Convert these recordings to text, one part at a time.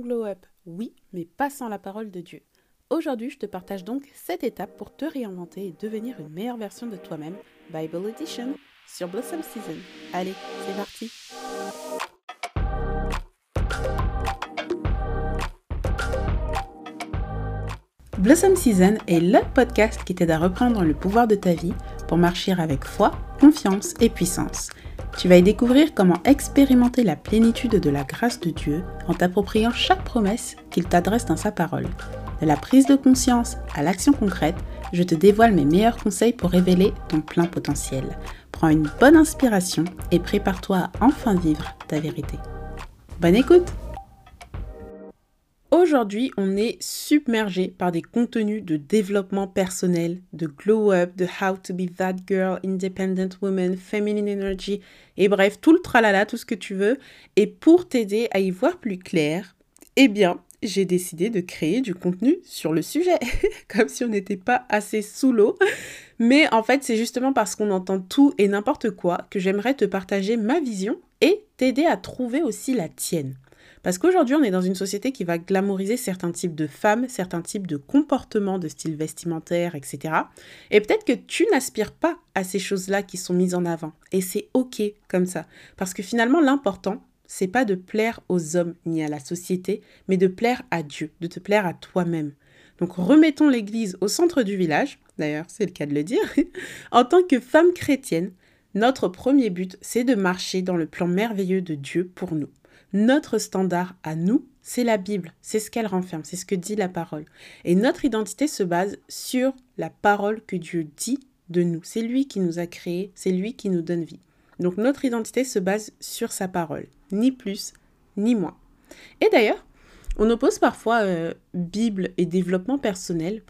glow up, oui, mais pas sans la parole de Dieu. Aujourd'hui, je te partage donc cette étape pour te réinventer et devenir une meilleure version de toi-même, Bible Edition, sur Blossom Season. Allez, c'est parti Blossom Season est le podcast qui t'aide à reprendre le pouvoir de ta vie pour marcher avec foi, confiance et puissance. Tu vas y découvrir comment expérimenter la plénitude de la grâce de Dieu en t'appropriant chaque promesse qu'il t'adresse dans sa parole. De la prise de conscience à l'action concrète, je te dévoile mes meilleurs conseils pour révéler ton plein potentiel. Prends une bonne inspiration et prépare-toi à enfin vivre ta vérité. Bonne écoute Aujourd'hui, on est submergé par des contenus de développement personnel, de glow up, de how to be that girl, independent woman, feminine energy, et bref, tout le tralala, tout ce que tu veux. Et pour t'aider à y voir plus clair, eh bien, j'ai décidé de créer du contenu sur le sujet, comme si on n'était pas assez sous l'eau. Mais en fait, c'est justement parce qu'on entend tout et n'importe quoi que j'aimerais te partager ma vision et t'aider à trouver aussi la tienne. Parce qu'aujourd'hui, on est dans une société qui va glamouriser certains types de femmes, certains types de comportements de style vestimentaire, etc. Et peut-être que tu n'aspires pas à ces choses-là qui sont mises en avant. Et c'est OK comme ça. Parce que finalement, l'important, c'est pas de plaire aux hommes ni à la société, mais de plaire à Dieu, de te plaire à toi-même. Donc remettons l'Église au centre du village, d'ailleurs c'est le cas de le dire, en tant que femme chrétienne, notre premier but, c'est de marcher dans le plan merveilleux de Dieu pour nous. Notre standard à nous, c'est la Bible, c'est ce qu'elle renferme, c'est ce que dit la parole. Et notre identité se base sur la parole que Dieu dit de nous. C'est lui qui nous a créés, c'est lui qui nous donne vie. Donc notre identité se base sur sa parole, ni plus ni moins. Et d'ailleurs, on oppose parfois euh, Bible et développement personnel.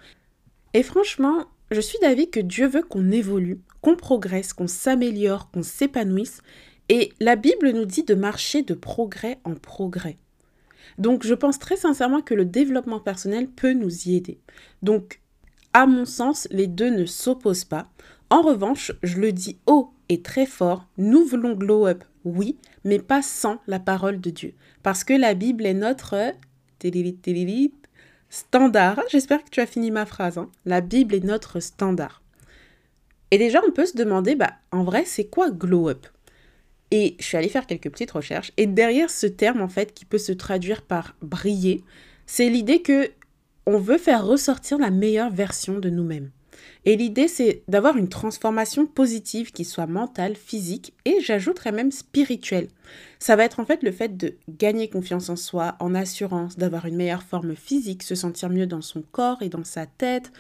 Et franchement, je suis d'avis que Dieu veut qu'on évolue, qu'on progresse, qu'on s'améliore, qu'on s'épanouisse et la Bible nous dit de marcher de progrès en progrès. Donc je pense très sincèrement que le développement personnel peut nous y aider. Donc à mon sens, les deux ne s'opposent pas. En revanche, je le dis haut et très fort, nous voulons glow up, oui, mais pas sans la parole de Dieu. Parce que la Bible est notre standard. J'espère que tu as fini ma phrase. Hein. La Bible est notre standard. Et déjà, on peut se demander, bah, en vrai, c'est quoi glow up? Et je suis allée faire quelques petites recherches. Et derrière ce terme, en fait, qui peut se traduire par briller, c'est l'idée que on veut faire ressortir la meilleure version de nous-mêmes. Et l'idée, c'est d'avoir une transformation positive qui soit mentale, physique et j'ajouterais même spirituelle. Ça va être en fait le fait de gagner confiance en soi, en assurance, d'avoir une meilleure forme physique, se sentir mieux dans son corps et dans sa tête,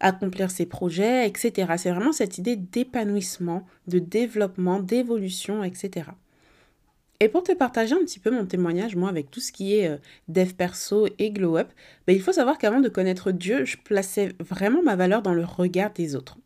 accomplir ses projets, etc. C'est vraiment cette idée d'épanouissement, de développement, d'évolution, etc. Et pour te partager un petit peu mon témoignage, moi, avec tout ce qui est euh, dev perso et glow up, ben, il faut savoir qu'avant de connaître Dieu, je plaçais vraiment ma valeur dans le regard des autres.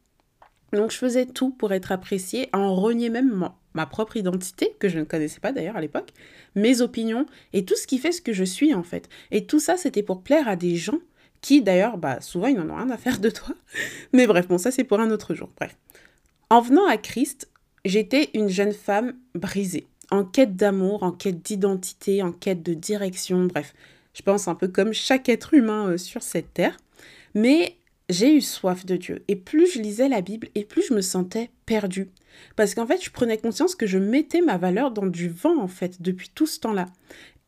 Donc je faisais tout pour être appréciée, en renier même ma propre identité, que je ne connaissais pas d'ailleurs à l'époque, mes opinions et tout ce qui fait ce que je suis en fait. Et tout ça, c'était pour plaire à des gens qui d'ailleurs, bah, souvent, ils n'en ont rien à faire de toi. Mais bref, bon, ça c'est pour un autre jour. Bref. En venant à Christ, j'étais une jeune femme brisée, en quête d'amour, en quête d'identité, en quête de direction, bref. Je pense un peu comme chaque être humain euh, sur cette terre. Mais j'ai eu soif de Dieu. Et plus je lisais la Bible, et plus je me sentais perdue. Parce qu'en fait, je prenais conscience que je mettais ma valeur dans du vent, en fait, depuis tout ce temps-là.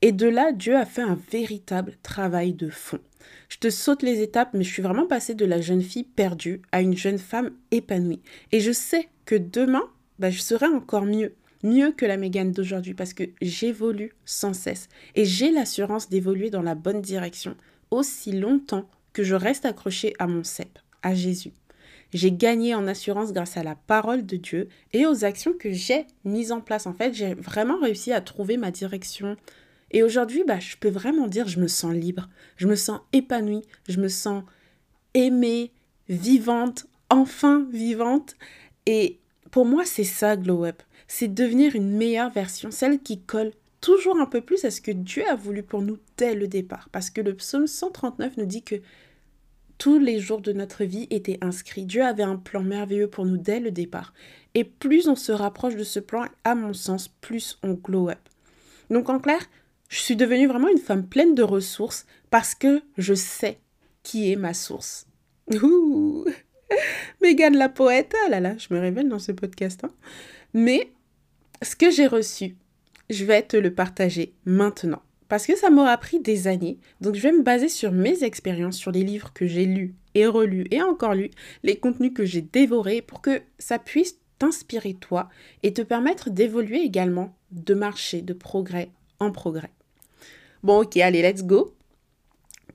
Et de là, Dieu a fait un véritable travail de fond. Je te saute les étapes, mais je suis vraiment passée de la jeune fille perdue à une jeune femme épanouie. Et je sais que demain, bah, je serai encore mieux. Mieux que la Mégane d'aujourd'hui parce que j'évolue sans cesse. Et j'ai l'assurance d'évoluer dans la bonne direction aussi longtemps que je reste accrochée à mon cep, à Jésus. J'ai gagné en assurance grâce à la parole de Dieu et aux actions que j'ai mises en place. En fait, j'ai vraiment réussi à trouver ma direction, et aujourd'hui, bah, je peux vraiment dire, je me sens libre, je me sens épanouie, je me sens aimée, vivante, enfin vivante. Et pour moi, c'est ça, Glow Up. C'est devenir une meilleure version, celle qui colle toujours un peu plus à ce que Dieu a voulu pour nous dès le départ. Parce que le psaume 139 nous dit que tous les jours de notre vie étaient inscrits. Dieu avait un plan merveilleux pour nous dès le départ. Et plus on se rapproche de ce plan, à mon sens, plus on glow up. Donc en clair, Je suis devenue vraiment une femme pleine de ressources parce que je sais qui est ma source. Ouh la poète, ah là là, je me révèle dans ce podcast. Hein. Mais ce que j'ai reçu, je vais te le partager maintenant. Parce que ça m'aura pris des années. Donc je vais me baser sur mes expériences, sur les livres que j'ai lus et relus et encore lus, les contenus que j'ai dévorés pour que ça puisse t'inspirer toi et te permettre d'évoluer également, de marcher de progrès en progrès. Bon ok, allez, let's go.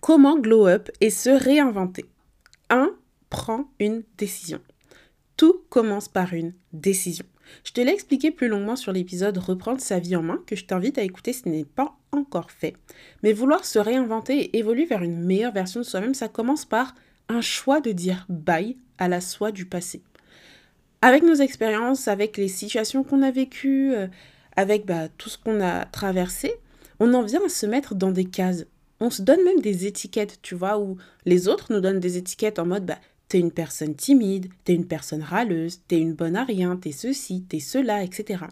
Comment glow up et se réinventer? 1. Prends une décision. Tout commence par une décision. Je te l'ai expliqué plus longuement sur l'épisode Reprendre sa vie en main que je t'invite à écouter si ce n'est pas encore fait. Mais vouloir se réinventer et évoluer vers une meilleure version de soi-même, ça commence par un choix de dire bye à la soi du passé. Avec nos expériences, avec les situations qu'on a vécues, euh, avec bah, tout ce qu'on a traversé, on en vient à se mettre dans des cases. On se donne même des étiquettes, tu vois, où les autres nous donnent des étiquettes en mode bah, T'es une personne timide, t'es une personne râleuse, t'es une bonne à rien, t'es ceci, t'es cela, etc.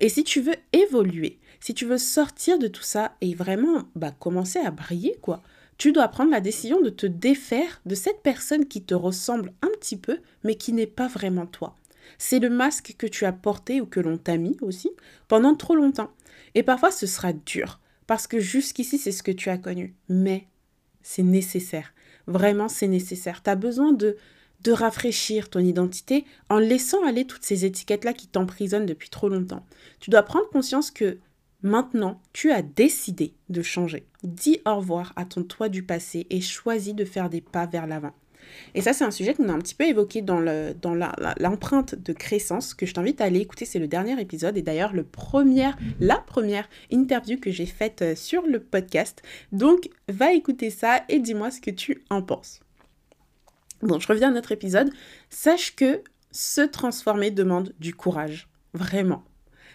Et si tu veux évoluer, si tu veux sortir de tout ça et vraiment bah, commencer à briller, quoi, tu dois prendre la décision de te défaire de cette personne qui te ressemble un petit peu, mais qui n'est pas vraiment toi. C'est le masque que tu as porté ou que l'on t'a mis aussi pendant trop longtemps. Et parfois ce sera dur, parce que jusqu'ici c'est ce que tu as connu. Mais c'est nécessaire. Vraiment, c'est nécessaire. Tu as besoin de, de rafraîchir ton identité en laissant aller toutes ces étiquettes-là qui t'emprisonnent depuis trop longtemps. Tu dois prendre conscience que maintenant, tu as décidé de changer. Dis au revoir à ton toi du passé et choisis de faire des pas vers l'avant. Et ça, c'est un sujet qu'on a un petit peu évoqué dans, le, dans l'empreinte de créissance que je t'invite à aller écouter. C'est le dernier épisode et d'ailleurs la première interview que j'ai faite euh, sur le podcast. Donc, va écouter ça et dis-moi ce que tu en penses. Bon, je reviens à notre épisode. Sache que se transformer demande du courage. Vraiment.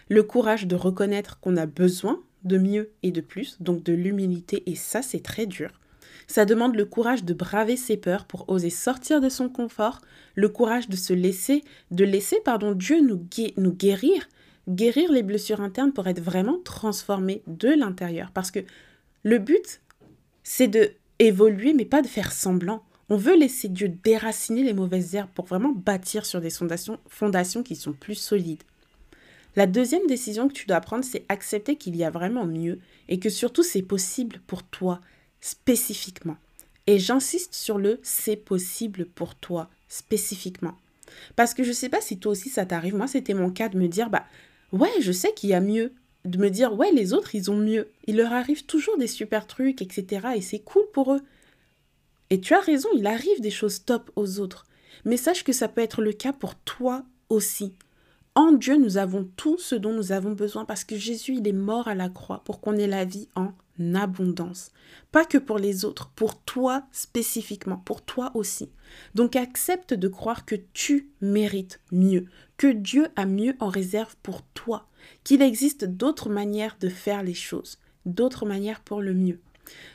Le courage de reconnaître qu'on a besoin de mieux et de plus, donc de l'humilité, et ça c'est très dur. Ça demande le courage de braver ses peurs pour oser sortir de son confort, le courage de se laisser, de laisser pardon Dieu nous, guérir, guérir les blessures internes pour être vraiment transformé de l'intérieur. Parce que le but, c'est de évoluer, mais pas de faire semblant. On veut laisser Dieu déraciner les mauvaises herbes pour vraiment bâtir sur des fondations, fondations qui sont plus solides. La deuxième décision que tu dois prendre, c'est accepter qu'il y a vraiment mieux et que surtout c'est possible pour toi spécifiquement. Et j'insiste sur le c'est possible pour toi spécifiquement. Parce que je sais pas si toi aussi ça t'arrive. Moi, c'était mon cas de me dire bah ouais, je sais qu'il y a mieux. De me dire ouais, les autres ils ont mieux. Il leur arrive toujours des super trucs, etc. Et c'est cool pour eux. Et tu as raison, il arrive des choses top aux autres. Mais sache que ça peut être le cas pour toi aussi. En Dieu, nous avons tout ce dont nous avons besoin parce que Jésus, il est mort à la croix pour qu'on ait la vie en abondance. Pas que pour les autres, pour toi spécifiquement, pour toi aussi. Donc accepte de croire que tu mérites mieux, que Dieu a mieux en réserve pour toi, qu'il existe d'autres manières de faire les choses, d'autres manières pour le mieux.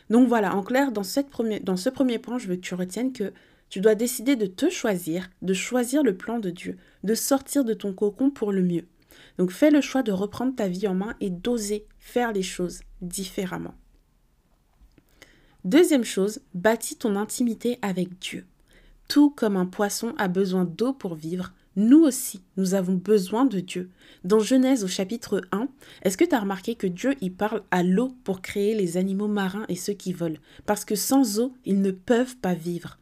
Donc voilà, en clair, dans, ce premier point, je veux que tu retiennes que tu dois décider de te choisir, de choisir le plan de Dieu, de sortir de ton cocon pour le mieux. Donc fais le choix de reprendre ta vie en main et d'oser faire les choses différemment. Deuxième chose, bâtis ton intimité avec Dieu. Tout comme un poisson a besoin d'eau pour vivre, nous aussi, nous avons besoin de Dieu. Dans Genèse au chapitre 1, est-ce que tu as remarqué que Dieu y parle à l'eau pour créer les animaux marins et ceux qui volent? Parce que sans eau, ils ne peuvent pas vivre.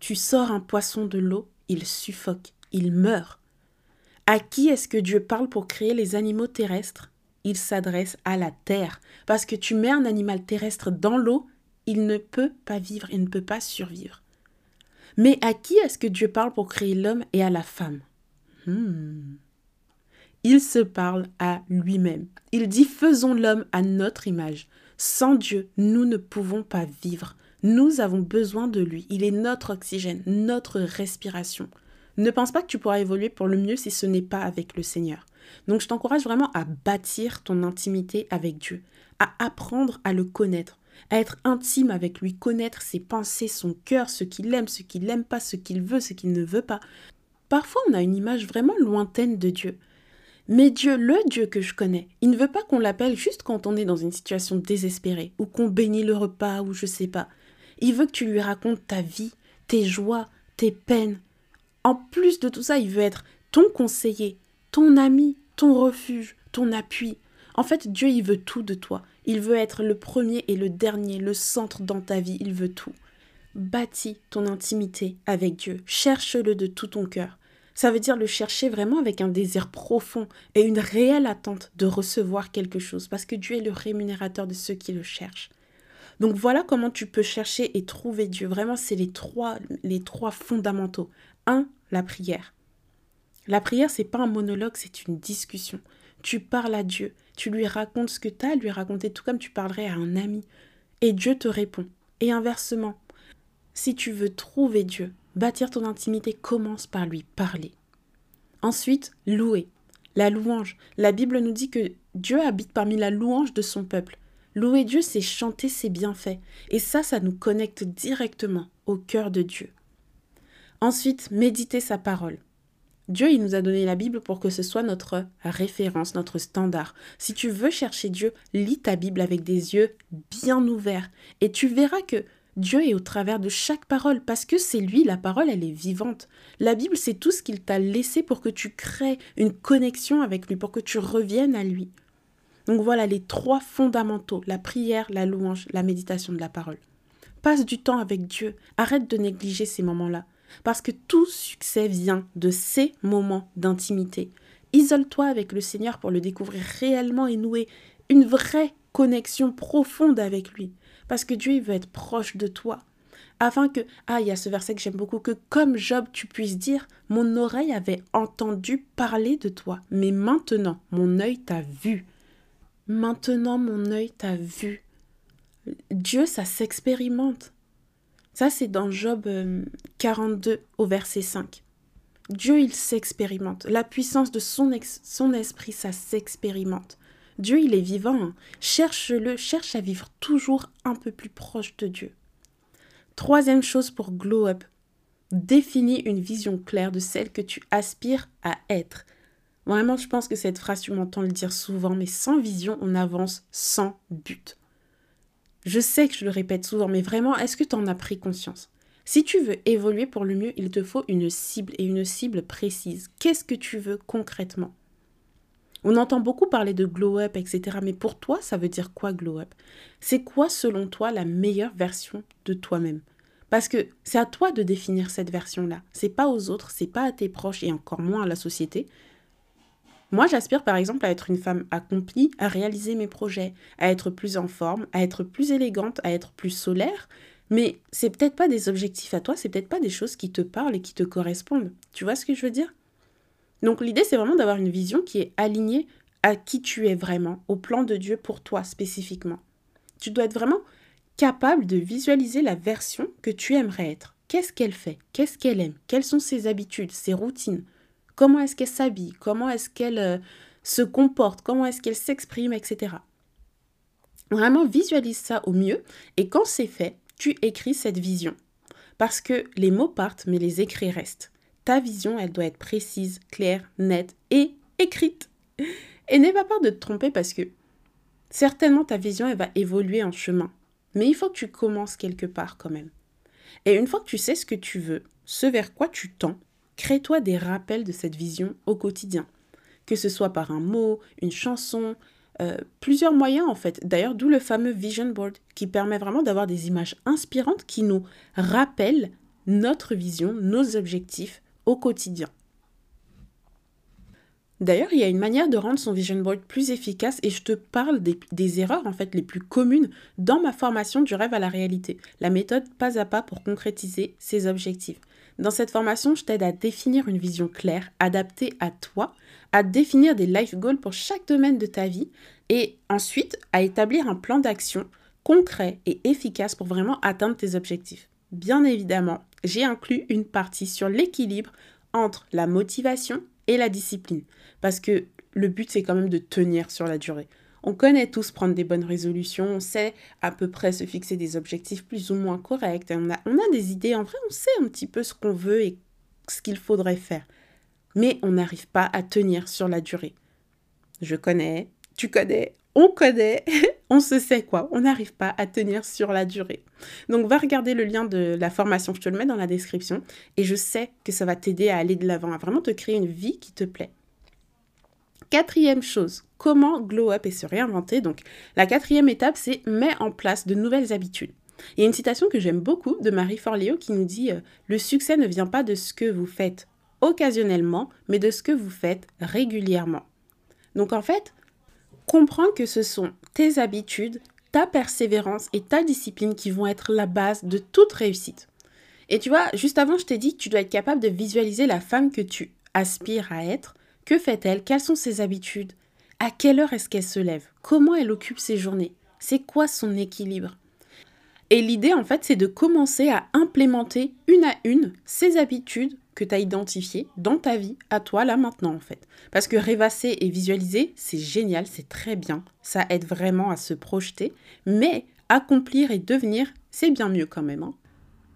Tu sors un poisson de l'eau, il suffoque, il meurt. À qui est-ce que Dieu parle pour créer les animaux terrestres? Il s'adresse à la terre. Parce que tu mets un animal terrestre dans l'eau, il ne peut pas vivre, il ne peut pas survivre. Mais à qui est-ce que Dieu parle pour créer l'homme et à la femme? Hmm. Il se parle à lui-même. Il dit faisons l'homme à notre image. Sans Dieu, nous ne pouvons pas vivre. Nous avons besoin de lui. Il est notre oxygène, notre respiration. Ne pense pas que tu pourras évoluer pour le mieux si ce n'est pas avec le Seigneur. Donc je t'encourage vraiment à bâtir ton intimité avec Dieu, à apprendre à le connaître, à être intime avec lui, connaître ses pensées, son cœur, ce qu'il aime, ce qu'il n'aime pas, ce qu'il veut, ce qu'il ne veut pas. Parfois on a une image vraiment lointaine de Dieu. Mais Dieu, le Dieu que je connais, il ne veut pas qu'on l'appelle juste quand on est dans une situation désespérée, ou qu'on bénit le repas, ou je sais pas. Il veut que tu lui racontes ta vie, tes joies, tes peines. En plus de tout ça, il veut être ton conseiller, ton ami, ton refuge, ton appui. En fait, Dieu, il veut tout de toi. Il veut être le premier et le dernier, le centre dans ta vie. Il veut tout. Bâtis ton intimité avec Dieu. Cherche-le de tout ton cœur. Ça veut dire le chercher vraiment avec un désir profond et une réelle attente de recevoir quelque chose, parce que Dieu est le rémunérateur de ceux qui le cherchent. Donc voilà comment tu peux chercher et trouver Dieu. Vraiment, c'est les trois, les trois fondamentaux. Un, la prière. La prière, c'est pas un monologue, c'est une discussion. Tu parles à Dieu, tu lui racontes ce que tu as à lui raconter, tout comme tu parlerais à un ami. Et Dieu te répond. Et inversement, si tu veux trouver Dieu, bâtir ton intimité, commence par lui parler. Ensuite, louer. La louange. La Bible nous dit que Dieu habite parmi la louange de son peuple. Louer Dieu, c'est chanter ses bienfaits. Et ça, ça nous connecte directement au cœur de Dieu. Ensuite, méditer sa parole. Dieu, il nous a donné la Bible pour que ce soit notre référence, notre standard. Si tu veux chercher Dieu, lis ta Bible avec des yeux bien ouverts et tu verras que Dieu est au travers de chaque parole parce que c'est lui, la parole, elle est vivante. La Bible, c'est tout ce qu'il t'a laissé pour que tu crées une connexion avec lui, pour que tu reviennes à lui. Donc voilà les trois fondamentaux, la prière, la louange, la méditation de la parole. Passe du temps avec Dieu, arrête de négliger ces moments-là, parce que tout succès vient de ces moments d'intimité. Isole-toi avec le Seigneur pour le découvrir réellement et nouer une vraie connexion profonde avec lui. Parce que Dieu, veut être proche de toi. Afin que, ah, il y a ce verset que j'aime beaucoup, que comme Job, tu puisses dire, mon oreille avait entendu parler de toi, mais maintenant, mon œil t'a vu. Maintenant, mon œil t'a vu. Dieu, ça s'expérimente. Ça, c'est dans Job 42 euh, au verset 5. Dieu, il s'expérimente. La puissance de son, son esprit, ça s'expérimente. Dieu, il est vivant. Hein. Cherche-le, cherche à vivre toujours un peu plus proche de Dieu. Troisième chose pour Glow Up. Définis une vision claire de celle que tu aspires à être. Vraiment, je pense que cette phrase, tu m'entends le dire souvent, mais sans vision, on avance sans but. Je sais que je le répète souvent, mais vraiment, est-ce que tu en as pris conscience? Si tu veux évoluer pour le mieux, il te faut une cible et une cible précise. Qu'est-ce que tu veux concrètement? On entend beaucoup parler de glow up, etc. Mais pour toi, ça veut dire quoi glow up? C'est quoi, selon toi, la meilleure version de toi-même? Parce que c'est à toi de définir cette version-là. C'est pas aux autres, c'est pas à tes proches et encore moins à la société. Moi, j'aspire par exemple à être une femme accomplie, à réaliser mes projets, à être plus en forme, à être plus élégante, à être plus solaire. Mais c'est peut-être pas des objectifs à toi, c'est peut-être pas des choses qui te parlent et qui te correspondent. Tu vois ce que je veux dire? Donc l'idée, c'est vraiment d'avoir une vision qui est alignée à qui tu es vraiment, au plan de Dieu pour toi spécifiquement. Tu dois être vraiment capable de visualiser la version que tu aimerais être. Qu'est-ce qu'elle fait? Qu'est-ce qu'elle aime? Quelles sont ses habitudes, ses routines? Comment est-ce qu'elle s'habille? Comment est-ce qu'elle euh, se comporte? Comment est-ce qu'elle s'exprime, etc. Vraiment visualise ça au mieux et quand c'est fait, tu écris cette vision. Parce que les mots partent, mais les écrits restent. Ta vision, elle doit être précise, claire, nette et écrite. Et n'aie pas peur de te tromper parce que certainement ta vision, elle va évoluer en chemin. Mais il faut que tu commences quelque part quand même. Et une fois que tu sais ce que tu veux, ce vers quoi tu tends, crée-toi des rappels de cette vision au quotidien. Que ce soit par un mot, une chanson, euh, plusieurs moyens en fait. D'ailleurs, d'où le fameux vision board qui permet vraiment d'avoir des images inspirantes qui nous rappellent notre vision, nos objectifs, au quotidien. D'ailleurs, il y a une manière de rendre son vision board plus efficace et je te parle des, erreurs en fait les plus communes dans ma formation du rêve à la réalité, la méthode pas à pas pour concrétiser ses objectifs. Dans cette formation, je t'aide à définir une vision claire, adaptée à toi, à définir des life goals pour chaque domaine de ta vie et ensuite à établir un plan d'action concret et efficace pour vraiment atteindre tes objectifs. Bien évidemment, j'ai inclus une partie sur l'équilibre entre la motivation et la discipline. Parce que le but, c'est quand même de tenir sur la durée. On connaît tous prendre des bonnes résolutions, on sait à peu près se fixer des objectifs plus ou moins corrects, on a, des idées, en vrai, on sait un petit peu ce qu'on veut et ce qu'il faudrait faire. Mais on n'arrive pas à tenir sur la durée. je connais, tu connais, on connaît, on se sait quoi, on n'arrive pas à tenir sur la durée. Donc va regarder le lien de la formation, je te le mets dans la description, et je sais que ça va t'aider à aller de l'avant, à vraiment te créer une vie qui te plaît. Quatrième chose, comment glow up et se réinventer. Donc la quatrième étape, c'est mets en place de nouvelles habitudes. Il y a une citation que j'aime beaucoup de Marie Forleo qui nous dit euh, Le succès ne vient pas de ce que vous faites occasionnellement, mais de ce que vous faites régulièrement. Donc en fait, comprends que ce sont tes habitudes, ta persévérance et ta discipline qui vont être la base de toute réussite. Et tu vois, juste avant, je t'ai dit que tu dois être capable de visualiser la femme que tu aspires à être. Que fait-elle? Quelles sont ses habitudes? À quelle heure est-ce qu'elle se lève? Comment elle occupe ses journées? C'est quoi son équilibre? Et l'idée, en fait, c'est de commencer à implémenter une à une ces habitudes que tu as identifié dans ta vie, à toi, là, maintenant, en fait. Parce que rêvasser et visualiser, c'est génial, c'est très bien. Ça aide vraiment à se projeter. Mais accomplir et devenir, c'est bien mieux quand même. Hein.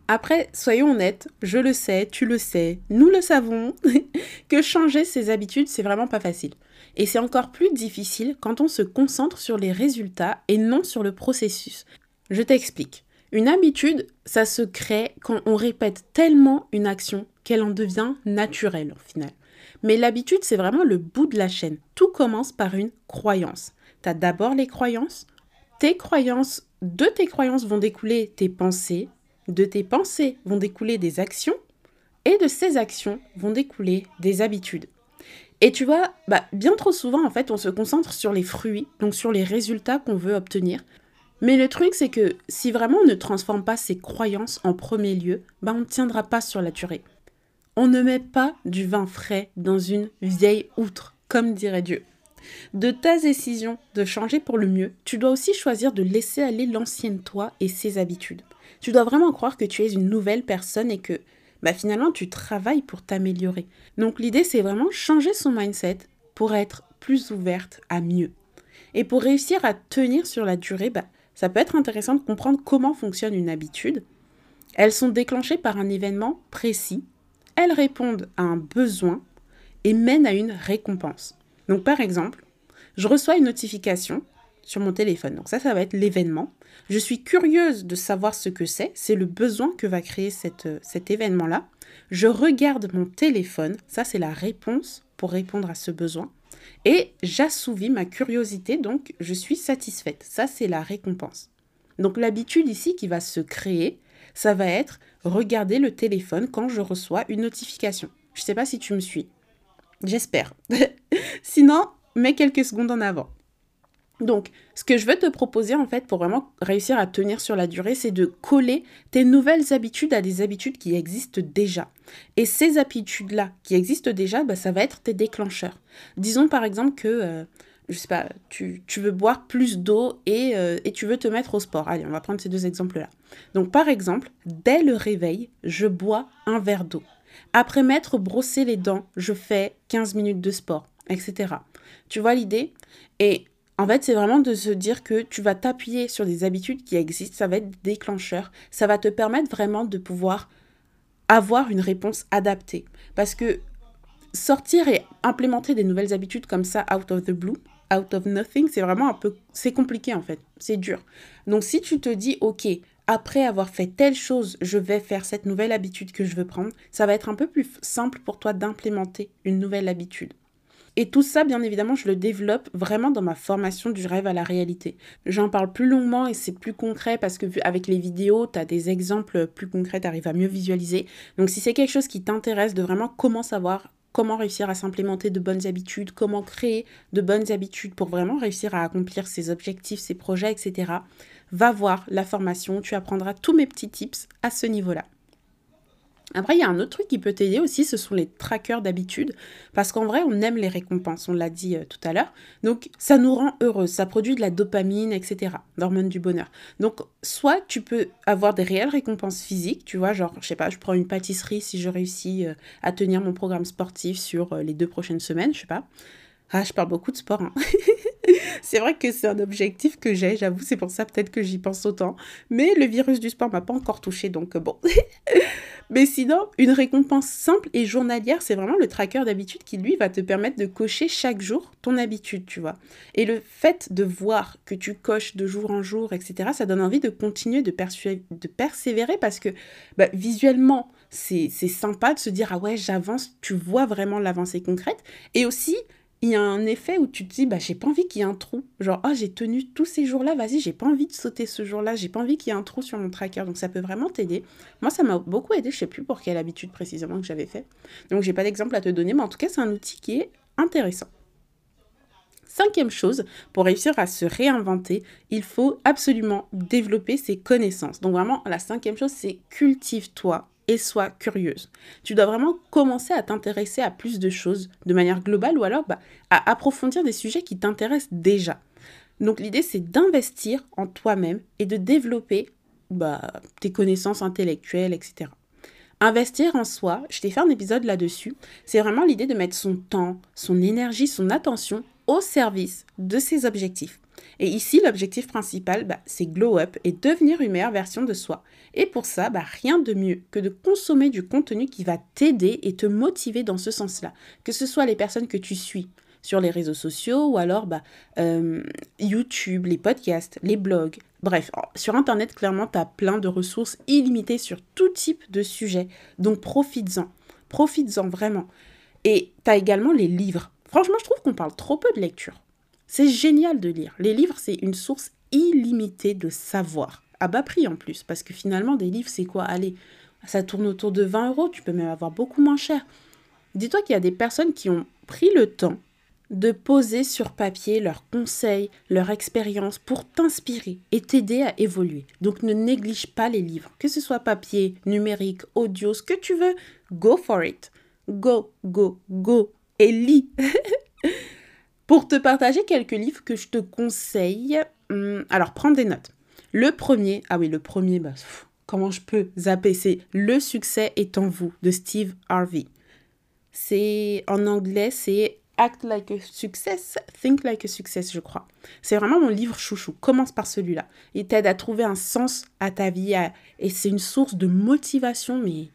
Après, soyons honnêtes, je le sais, tu le sais, nous le savons, que changer ses habitudes, c'est vraiment pas facile. Et c'est encore plus difficile quand on se concentre sur les résultats et non sur le processus. Je t'explique. Une habitude, ça se crée quand on répète tellement une action qu'elle en devient naturelle au final. Mais l'habitude, c'est vraiment le bout de la chaîne. Tout commence par une croyance. Tu as d'abord les croyances. Tes croyances, de tes croyances vont découler tes pensées. De tes pensées vont découler des actions. Et de ces actions vont découler des habitudes. Et tu vois, bah, bien trop souvent, en fait, on se concentre sur les fruits, donc sur les résultats qu'on veut obtenir. Mais le truc, c'est que si vraiment on ne transforme pas ses croyances en premier lieu, bah, on ne tiendra pas sur la durée. On ne met pas du vin frais dans une vieille outre, comme dirait Dieu. De ta décision de changer pour le mieux, tu dois aussi choisir de laisser aller l'ancienne toi et ses habitudes. Tu dois vraiment croire que tu es une nouvelle personne et que bah, finalement tu travailles pour t'améliorer. Donc l'idée c'est vraiment changer son mindset pour être plus ouverte à mieux. Et pour réussir à tenir sur la durée, bah, ça peut être intéressant de comprendre comment fonctionne une habitude. Elles sont déclenchées par un événement précis elles répondent à un besoin et mènent à une récompense. Donc par exemple, je reçois une notification sur mon téléphone. Donc ça, ça va être l'événement. Je suis curieuse de savoir ce que c'est. C'est le besoin que va créer cet événement-là. Je regarde mon téléphone. Ça, c'est la réponse pour répondre à ce besoin. Et j'assouvis ma curiosité, donc je suis satisfaite. Ça, c'est la récompense. Donc l'habitude ici qui va se créer, ça va être regarder le téléphone quand je reçois une notification. Je ne sais pas si tu me suis. J'espère. Sinon, mets quelques secondes en avant. Donc, ce que je veux te proposer en fait pour vraiment réussir à tenir sur la durée, c'est de coller tes nouvelles habitudes à des habitudes qui existent déjà. Et ces habitudes-là qui existent déjà, bah, ça va être tes déclencheurs. Disons par exemple que euh, je sais pas, tu, veux boire plus d'eau euh, et, tu veux te mettre au sport. Allez, on va prendre ces deux exemples-là. Donc, par exemple, dès le réveil, je bois un verre d'eau. Après m'être brossé les dents, je fais 15 minutes de sport, etc. Tu vois l'idée? Et en fait, c'est vraiment de se dire que tu vas t'appuyer sur des habitudes qui existent, ça va être déclencheur, ça va te permettre vraiment de pouvoir avoir une réponse adaptée. Parce que sortir et implémenter des nouvelles habitudes comme ça out of the blue, out of nothing, c'est vraiment un peu, c'est compliqué en fait, c'est dur. Donc si tu te dis, ok, après avoir fait telle chose, je vais faire cette nouvelle habitude que je veux prendre, ça va être un peu plus simple pour toi d'implémenter une nouvelle habitude. Et tout ça, bien évidemment, je le développe vraiment dans ma formation du rêve à la réalité. J'en parle plus longuement et c'est plus concret parce que avec les vidéos, tu as des exemples plus concrets, tu arrives à mieux visualiser. Donc si c'est quelque chose qui t'intéresse de vraiment comment savoir comment réussir à s'implémenter de bonnes habitudes, comment créer de bonnes habitudes pour vraiment réussir à accomplir ses objectifs, ses projets, etc. Va voir la formation, tu apprendras tous mes petits tips à ce niveau-là. Après, il y a un autre truc qui peut t'aider aussi, ce sont les trackers d'habitude, parce qu'en vrai, on aime les récompenses, on l'a dit euh, tout à l'heure. Donc, ça nous rend heureux, ça produit de la dopamine, etc., l'hormone du bonheur. Donc, soit tu peux avoir des réelles récompenses physiques, tu vois, genre, je sais pas, je prends une pâtisserie si je réussis euh, à tenir mon programme sportif sur euh, les deux prochaines semaines, je sais pas. Ah, je parle beaucoup de sport. Hein. c'est vrai que c'est un objectif que j'ai, j'avoue, c'est pour ça peut-être que j'y pense autant. Mais le virus du sport m'a pas encore touché, donc bon. Mais sinon, une récompense simple et journalière, c'est vraiment le tracker d'habitude qui, lui, va te permettre de cocher chaque jour ton habitude, tu vois. Et le fait de voir que tu coches de jour en jour, etc., ça donne envie de continuer de, de persévérer parce que bah, visuellement, c'est sympa de se dire, ah ouais, j'avance, tu vois vraiment l'avancée concrète. Et aussi, il y a un effet où tu te dis, bah, j'ai pas envie qu'il y ait un trou. Genre, oh, j'ai tenu tous ces jours-là, vas-y, j'ai pas envie de sauter ce jour-là, j'ai pas envie qu'il y ait un trou sur mon tracker. Donc, ça peut vraiment t'aider. Moi, ça m'a beaucoup aidé, je sais plus pour quelle habitude précisément que j'avais fait. Donc, j'ai pas d'exemple à te donner, mais en tout cas, c'est un outil qui est intéressant. Cinquième chose, pour réussir à se réinventer, il faut absolument développer ses connaissances. Donc vraiment, la cinquième chose, c'est cultive-toi et sois curieuse. Tu dois vraiment commencer à t'intéresser à plus de choses de manière globale ou alors bah, à approfondir des sujets qui t'intéressent déjà. Donc l'idée c'est d'investir en toi-même et de développer bah, tes connaissances intellectuelles, etc. Investir en soi, je t'ai fait un épisode là-dessus, c'est vraiment l'idée de mettre son temps, son énergie, son attention au service de ses objectifs. Et ici, l'objectif principal, bah, c'est glow up et devenir une meilleure version de soi. Et pour ça, bah, rien de mieux que de consommer du contenu qui va t'aider et te motiver dans ce sens-là. Que ce soit les personnes que tu suis sur les réseaux sociaux ou alors bah, euh, YouTube, les podcasts, les blogs. Bref, sur Internet, clairement, tu as plein de ressources illimitées sur tout type de sujet. Donc profites-en. Profites-en vraiment. Et tu as également les livres. Franchement, je trouve qu'on parle trop peu de lecture. C'est génial de lire. Les livres, c'est une source illimitée de savoir, à bas prix en plus, parce que finalement, des livres, c'est quoi? Allez, ça tourne autour de 20 euros, tu peux même avoir beaucoup moins cher. Dis-toi qu'il y a des personnes qui ont pris le temps de poser sur papier leurs conseils, leur expérience pour t'inspirer et t'aider à évoluer. Donc ne néglige pas les livres, que ce soit papier, numérique, audio, ce que tu veux, go for it. Go, go, go et lis. Pour te partager quelques livres que je te conseille, hum, alors prends des notes. Le premier, ah oui, le premier, bah, comment je peux zapper? C'est Le succès est en vous de Steve Harvey. C'est en anglais, c'est Act like a success, think like a success, je crois. C'est vraiment mon livre chouchou. Commence par celui-là. Il t'aide à trouver un sens à ta vie et c'est une source de motivation, mais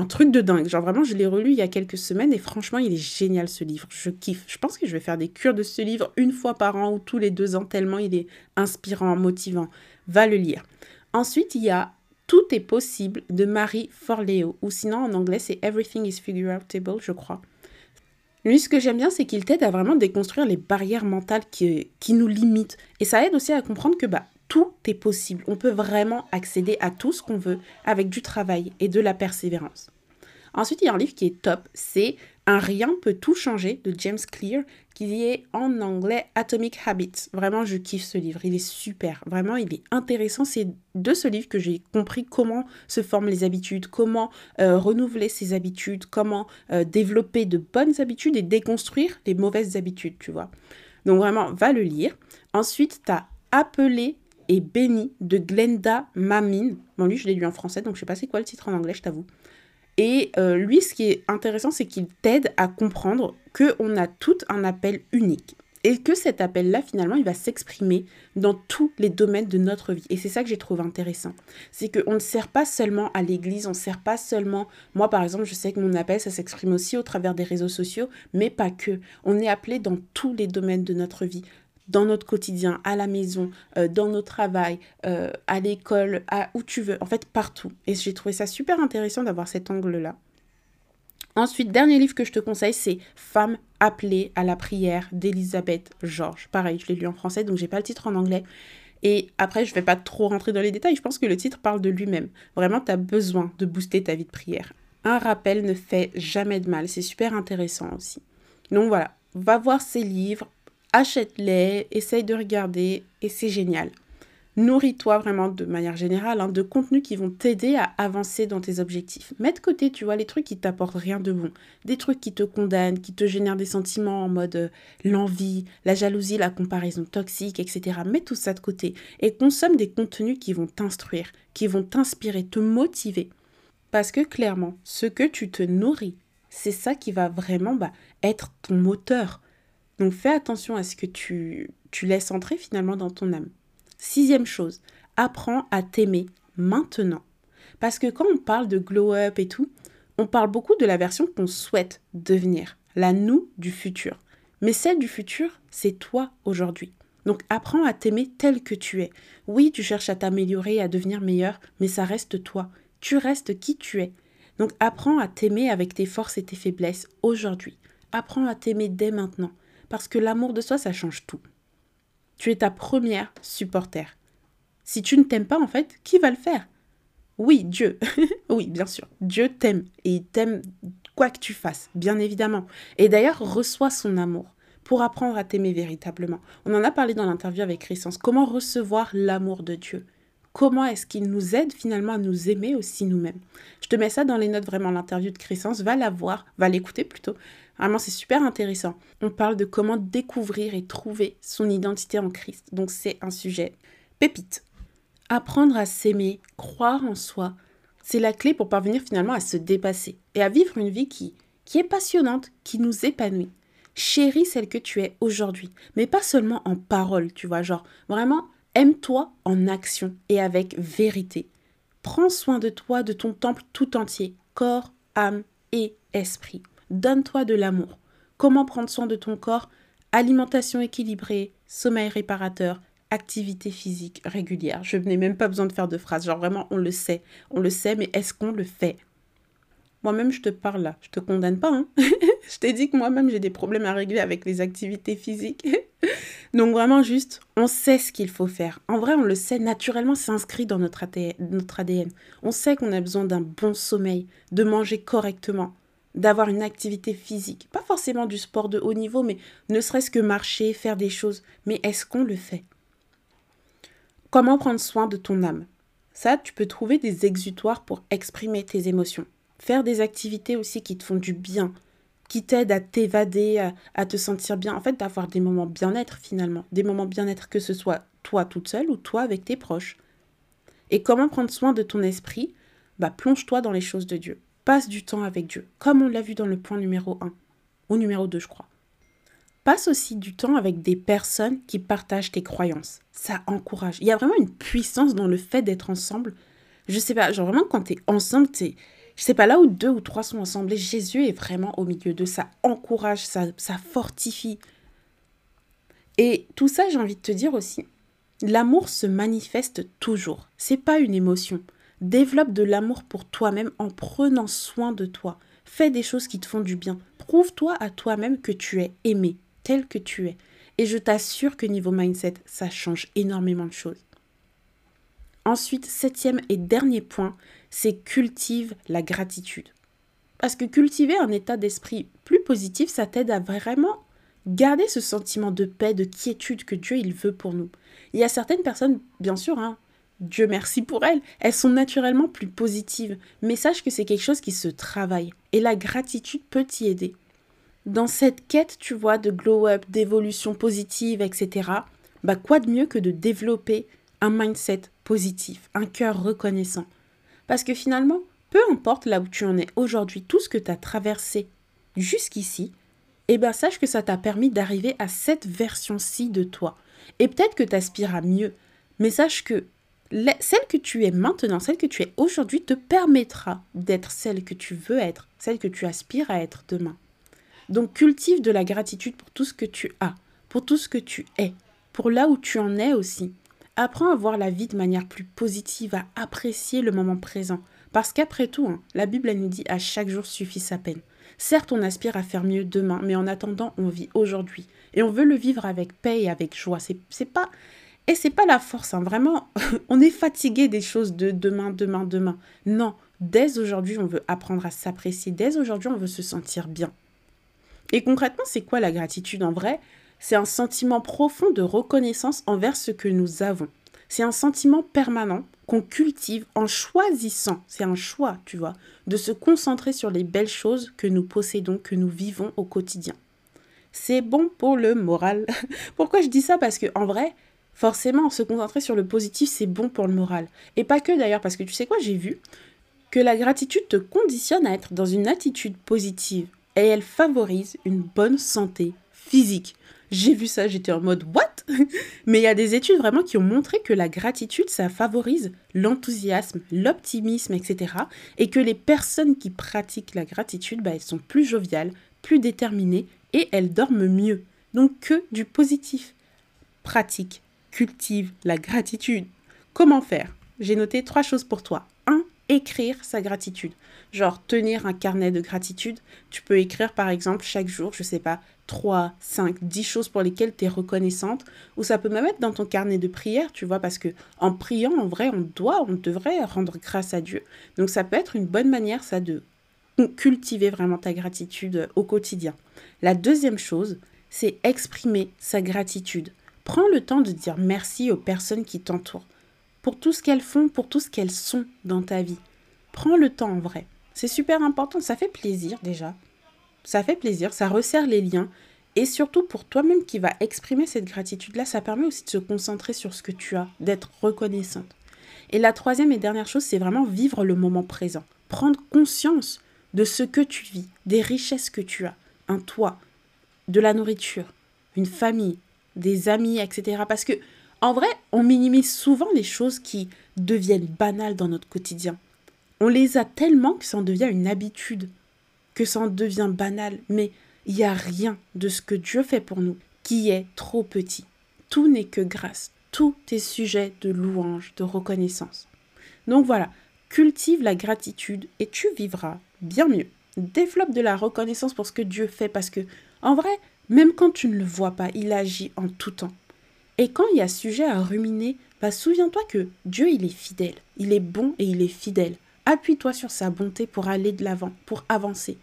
un truc de dingue. Genre vraiment, je l'ai relu il y a quelques semaines et franchement, il est génial ce livre. Je kiffe. Je pense que je vais faire des cures de ce livre une fois par an ou tous les deux ans tellement il est inspirant, motivant. Va le lire. Ensuite, il y a Tout est possible de Marie Forleo ou sinon en anglais c'est Everything is figureoutable, je crois. Lui, ce que j'aime bien, c'est qu'il t'aide à vraiment déconstruire les barrières mentales qui, qui nous limitent. Et ça aide aussi à comprendre que bah, tout est possible. On peut vraiment accéder à tout ce qu'on veut avec du travail et de la persévérance. Ensuite, il y a un livre qui est top, c'est Un rien peut tout changer de James Clear, qui est en anglais Atomic Habits. Vraiment, je kiffe ce livre, il est super, vraiment, il est intéressant. C'est de ce livre que j'ai compris comment se forment les habitudes, comment euh, renouveler ses habitudes, comment euh, développer de bonnes habitudes et déconstruire les mauvaises habitudes, tu vois. Donc vraiment, va le lire. Ensuite, tu as Appelé et Béni de Glenda Mamine. Bon, lui, je l'ai lu en français, donc je sais pas c'est quoi le titre en anglais, je t'avoue. Et euh, lui, ce qui est intéressant, c'est qu'il t'aide à comprendre qu'on a tout un appel unique. Et que cet appel-là, finalement, il va s'exprimer dans tous les domaines de notre vie. Et c'est ça que j'ai trouvé intéressant. C'est qu'on ne sert pas seulement à l'église, on ne sert pas seulement... Moi, par exemple, je sais que mon appel, ça s'exprime aussi au travers des réseaux sociaux, mais pas que. On est appelé dans tous les domaines de notre vie dans notre quotidien, à la maison, euh, dans nos travail, euh, à l'école, à où tu veux, en fait partout. Et j'ai trouvé ça super intéressant d'avoir cet angle-là. Ensuite, dernier livre que je te conseille, c'est Femme appelée à la prière d'Elisabeth Georges. Pareil, je l'ai lu en français, donc j'ai pas le titre en anglais. Et après, je vais pas trop rentrer dans les détails, je pense que le titre parle de lui-même. Vraiment, tu as besoin de booster ta vie de prière. Un rappel ne fait jamais de mal, c'est super intéressant aussi. Donc voilà, va voir ces livres, achète-les, essaye de regarder et c'est génial. Nourris-toi vraiment de manière générale hein, de contenus qui vont t'aider à avancer dans tes objectifs. Mets de côté, tu vois, les trucs qui t'apportent rien de bon, des trucs qui te condamnent, qui te génèrent des sentiments en mode euh, l'envie, la jalousie, la comparaison toxique, etc. Mets tout ça de côté et consomme des contenus qui vont t'instruire, qui vont t'inspirer, te motiver. Parce que clairement, ce que tu te nourris, c'est ça qui va vraiment bah, être ton moteur donc fais attention à ce que tu, laisses entrer finalement dans ton âme. Sixième chose, apprends à t'aimer maintenant. Parce que quand on parle de glow up et tout, on parle beaucoup de la version qu'on souhaite devenir, la nous du futur. Mais celle du futur, c'est toi aujourd'hui. Donc apprends à t'aimer tel que tu es. Oui, tu cherches à t'améliorer, à devenir meilleur, mais ça reste toi. Tu restes qui tu es. Donc apprends à t'aimer avec tes forces et tes faiblesses aujourd'hui. Apprends à t'aimer dès maintenant. Parce que l'amour de soi, ça change tout. Tu es ta première supporter. Si tu ne t'aimes pas, en fait, qui va le faire? Oui, Dieu. oui, bien sûr. Dieu t'aime. Et il t'aime quoi que tu fasses, bien évidemment. Et d'ailleurs, reçois son amour pour apprendre à t'aimer véritablement. On en a parlé dans l'interview avec Christence. Comment recevoir l'amour de Dieu? Comment est-ce qu'il nous aide finalement à nous aimer aussi nous-mêmes Je te mets ça dans les notes vraiment, l'interview de Christence. Va la voir, va l'écouter plutôt. Vraiment, c'est super intéressant. On parle de comment découvrir et trouver son identité en Christ. Donc c'est un sujet pépite. Apprendre à s'aimer, croire en soi, c'est la clé pour parvenir finalement à se dépasser et à vivre une vie qui, qui est passionnante, qui nous épanouit. Chéris celle que tu es aujourd'hui, mais pas seulement en parole, tu vois, genre vraiment aime-toi en action et avec vérité. Prends soin de toi, de ton temple tout entier, corps, âme et esprit. Donne-toi de l'amour. Comment prendre soin de ton corps? Alimentation équilibrée, sommeil réparateur, activité physique régulière. Je n'ai même pas besoin de faire de phrases, genre vraiment on le sait, on le sait, mais est-ce qu'on le fait? Moi-même, je te parle là. Je te condamne pas. Hein je t'ai dit que moi-même, j'ai des problèmes à régler avec les activités physiques. Donc vraiment, juste, on sait ce qu'il faut faire. En vrai, on le sait naturellement, c'est inscrit dans notre ADN. On sait qu'on a besoin d'un bon sommeil, de manger correctement, d'avoir une activité physique. Pas forcément du sport de haut niveau, mais ne serait-ce que marcher, faire des choses. Mais est-ce qu'on le fait? Comment prendre soin de ton âme? Ça, tu peux trouver des exutoires pour exprimer tes émotions. Faire des activités aussi qui te font du bien, qui t'aident à t'évader, à, te sentir bien. En fait, d'avoir des moments bien-être finalement. Des moments bien-être que ce soit toi toute seule ou toi avec tes proches. Et comment prendre soin de ton esprit? Bah plonge-toi dans les choses de Dieu. Passe du temps avec Dieu, comme on l'a vu dans le point numéro 1, ou numéro 2 je crois. Passe aussi du temps avec des personnes qui partagent tes croyances. Ça encourage. Il y a vraiment une puissance dans le fait d'être ensemble. Je sais pas, genre vraiment quand tu es ensemble, tu je sais pas, là où deux ou trois sont assemblés, Jésus est vraiment au milieu de ça encourage, ça, ça fortifie. Et tout ça, j'ai envie de te dire aussi, l'amour se manifeste toujours. C'est pas une émotion. Développe de l'amour pour toi-même en prenant soin de toi. Fais des choses qui te font du bien. Prouve-toi à toi-même que tu es aimé, tel que tu es. Et je t'assure que niveau mindset, ça change énormément de choses. Ensuite, septième et dernier point, c'est cultive la gratitude. Parce que cultiver un état d'esprit plus positif, ça t'aide à vraiment garder ce sentiment de paix, de quiétude que Dieu il veut pour nous. Il y a certaines personnes, bien sûr, hein, Dieu merci pour elles, elles sont naturellement plus positives, mais sache que c'est quelque chose qui se travaille et la gratitude peut t'y aider. Dans cette quête, tu vois, de glow-up, d'évolution positive, etc., bah quoi de mieux que de développer un mindset positif, un cœur reconnaissant. Parce que finalement, peu importe là où tu en es aujourd'hui, tout ce que tu as traversé jusqu'ici, eh bien sache que ça t'a permis d'arriver à cette version-ci de toi. Et peut-être que tu aspires à mieux, mais sache que celle que tu es maintenant, celle que tu es aujourd'hui, te permettra d'être celle que tu veux être, celle que tu aspires à être demain. Donc cultive de la gratitude pour tout ce que tu as, pour tout ce que tu es, pour là où tu en es aussi. Apprends à voir la vie de manière plus positive, à apprécier le moment présent. Parce qu'après tout, hein, la Bible nous dit à chaque jour suffit sa peine. Certes, on aspire à faire mieux demain, mais en attendant, on vit aujourd'hui. Et on veut le vivre avec paix et avec joie. C'est pas. Et c'est pas la force, hein. vraiment. on est fatigué des choses de demain, demain, demain. Non, dès aujourd'hui, on veut apprendre à s'apprécier. Dès aujourd'hui, on veut se sentir bien. Et concrètement, c'est quoi la gratitude en vrai? C'est un sentiment profond de reconnaissance envers ce que nous avons. C'est un sentiment permanent qu'on cultive en choisissant, c'est un choix, tu vois, de se concentrer sur les belles choses que nous possédons, que nous vivons au quotidien. C'est bon pour le moral. Pourquoi je dis ça? Parce que en vrai, forcément, se concentrer sur le positif, c'est bon pour le moral. Et pas que d'ailleurs, parce que tu sais quoi, j'ai vu que la gratitude te conditionne à être dans une attitude positive et elle favorise une bonne santé physique. J'ai vu ça, j'étais en mode what? Mais il y a des études vraiment qui ont montré que la gratitude, ça favorise l'enthousiasme, l'optimisme, etc. Et que les personnes qui pratiquent la gratitude, bah, elles sont plus joviales, plus déterminées et elles dorment mieux. Donc que du positif. Pratique, cultive la gratitude. Comment faire? J'ai noté trois choses pour toi. 1. Écrire sa gratitude. Genre tenir un carnet de gratitude. Tu peux écrire par exemple chaque jour, je sais pas, 3, 5, 10 choses pour lesquelles tu es reconnaissante. Ou ça peut même être dans ton carnet de prière, tu vois, parce que en priant, en vrai, on doit, on devrait rendre grâce à Dieu. Donc ça peut être une bonne manière, ça, de cultiver vraiment ta gratitude au quotidien. La deuxième chose, c'est exprimer sa gratitude. Prends le temps de dire merci aux personnes qui t'entourent, pour tout ce qu'elles font, pour tout ce qu'elles sont dans ta vie. Prends le temps en vrai. C'est super important, ça fait plaisir déjà. Ça fait plaisir, ça resserre les liens. Et surtout pour toi-même qui va exprimer cette gratitude-là, ça permet aussi de se concentrer sur ce que tu as, d'être reconnaissante. Et la troisième et dernière chose, c'est vraiment vivre le moment présent. Prendre conscience de ce que tu vis, des richesses que tu as, un toit, de la nourriture, une famille, des amis, etc. Parce que, en vrai, on minimise souvent les choses qui deviennent banales dans notre quotidien. On les a tellement que ça en devient une habitude, que ça en devient banal. Mais il n'y a rien de ce que Dieu fait pour nous qui est trop petit. Tout n'est que grâce. Tout est sujet de louange, de reconnaissance. Donc voilà, cultive la gratitude et tu vivras bien mieux. Développe de la reconnaissance pour ce que Dieu fait parce que, en vrai, même quand tu ne le vois pas, il agit en tout temps. Et quand il y a sujet à ruminer, bah souviens-toi que Dieu, il est fidèle. Il est bon et il est fidèle. Appuie-toi sur sa bonté pour aller de l'avant, pour avancer.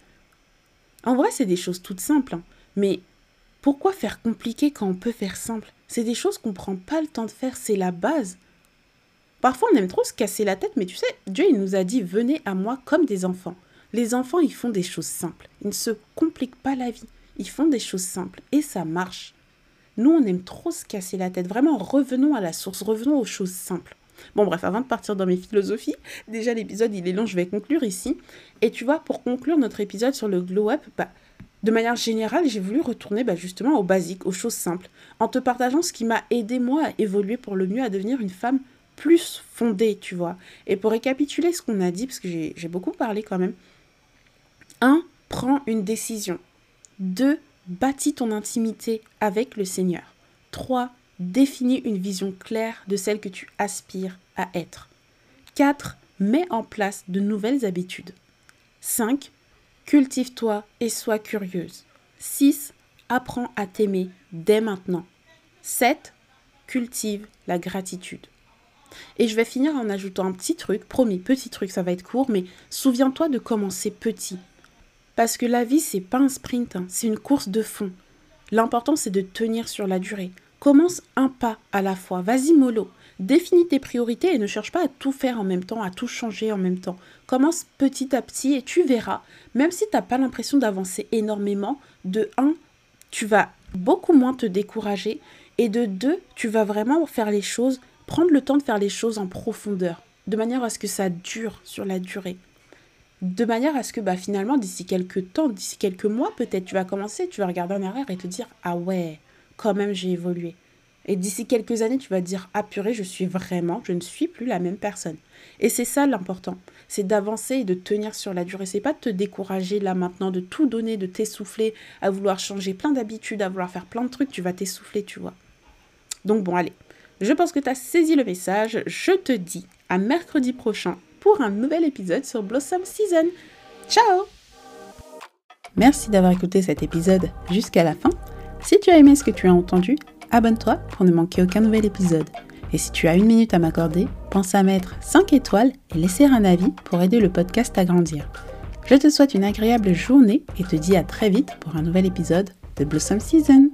En vrai, c'est des choses toutes simples, hein. mais pourquoi faire compliqué quand on peut faire simple? C'est des choses qu'on ne prend pas le temps de faire, c'est la base. Parfois, on aime trop se casser la tête, mais tu sais, Dieu, il nous a dit venez à moi comme des enfants. Les enfants, ils font des choses simples. Ils ne se compliquent pas la vie. Ils font des choses simples et ça marche. Nous, on aime trop se casser la tête. Vraiment, revenons à la source, revenons aux choses simples. Bon, bref, avant de partir dans mes philosophies, déjà l'épisode il est long, je vais conclure ici. Et tu vois, pour conclure notre épisode sur le glow up, bah, de manière générale, j'ai voulu retourner bah, justement aux basiques, aux choses simples, en te partageant ce qui m'a aidé moi à évoluer pour le mieux, à devenir une femme plus fondée, tu vois. Et pour récapituler ce qu'on a dit, parce que j'ai beaucoup parlé quand même, 1. Prends une décision. 2. Bâtis ton intimité avec le Seigneur. 3. Définis une vision claire de celle que tu aspires à être. 4. Mets en place de nouvelles habitudes. 5. Cultive-toi et sois curieuse. 6. Apprends à t'aimer dès maintenant. 7. Cultive la gratitude. Et je vais finir en ajoutant un petit truc, promis, petit truc, ça va être court, mais souviens-toi de commencer petit. Parce que la vie, c'est pas un sprint, hein, c'est une course de fond. L'important, c'est de tenir sur la durée. Commence un pas à la fois. Vas-y, mollo. Définis tes priorités et ne cherche pas à tout faire en même temps, à tout changer en même temps. Commence petit à petit et tu verras, même si tu n'as pas l'impression d'avancer énormément, de 1, tu vas beaucoup moins te décourager et de 2, tu vas vraiment faire les choses, prendre le temps de faire les choses en profondeur, de manière à ce que ça dure sur la durée de manière à ce que bah, finalement, d'ici quelques temps, d'ici quelques mois, peut-être, tu vas commencer, tu vas regarder en arrière et te dire Ah ouais, quand même, j'ai évolué. Et d'ici quelques années, tu vas dire Ah purée, je suis vraiment, je ne suis plus la même personne. Et c'est ça l'important, c'est d'avancer et de tenir sur la durée. C'est pas de te décourager là maintenant, de tout donner, de t'essouffler, à vouloir changer plein d'habitudes, à vouloir faire plein de trucs, tu vas t'essouffler, tu vois. Donc bon, allez, je pense que tu as saisi le message. Je te dis à mercredi prochain pour un nouvel épisode sur Blossom Season. Ciao Merci d'avoir écouté cet épisode jusqu'à la fin. Si tu as aimé ce que tu as entendu, abonne-toi pour ne manquer aucun nouvel épisode. Et si tu as une minute à m'accorder, pense à mettre 5 étoiles et laisser un avis pour aider le podcast à grandir. Je te souhaite une agréable journée et te dis à très vite pour un nouvel épisode de Blossom Season.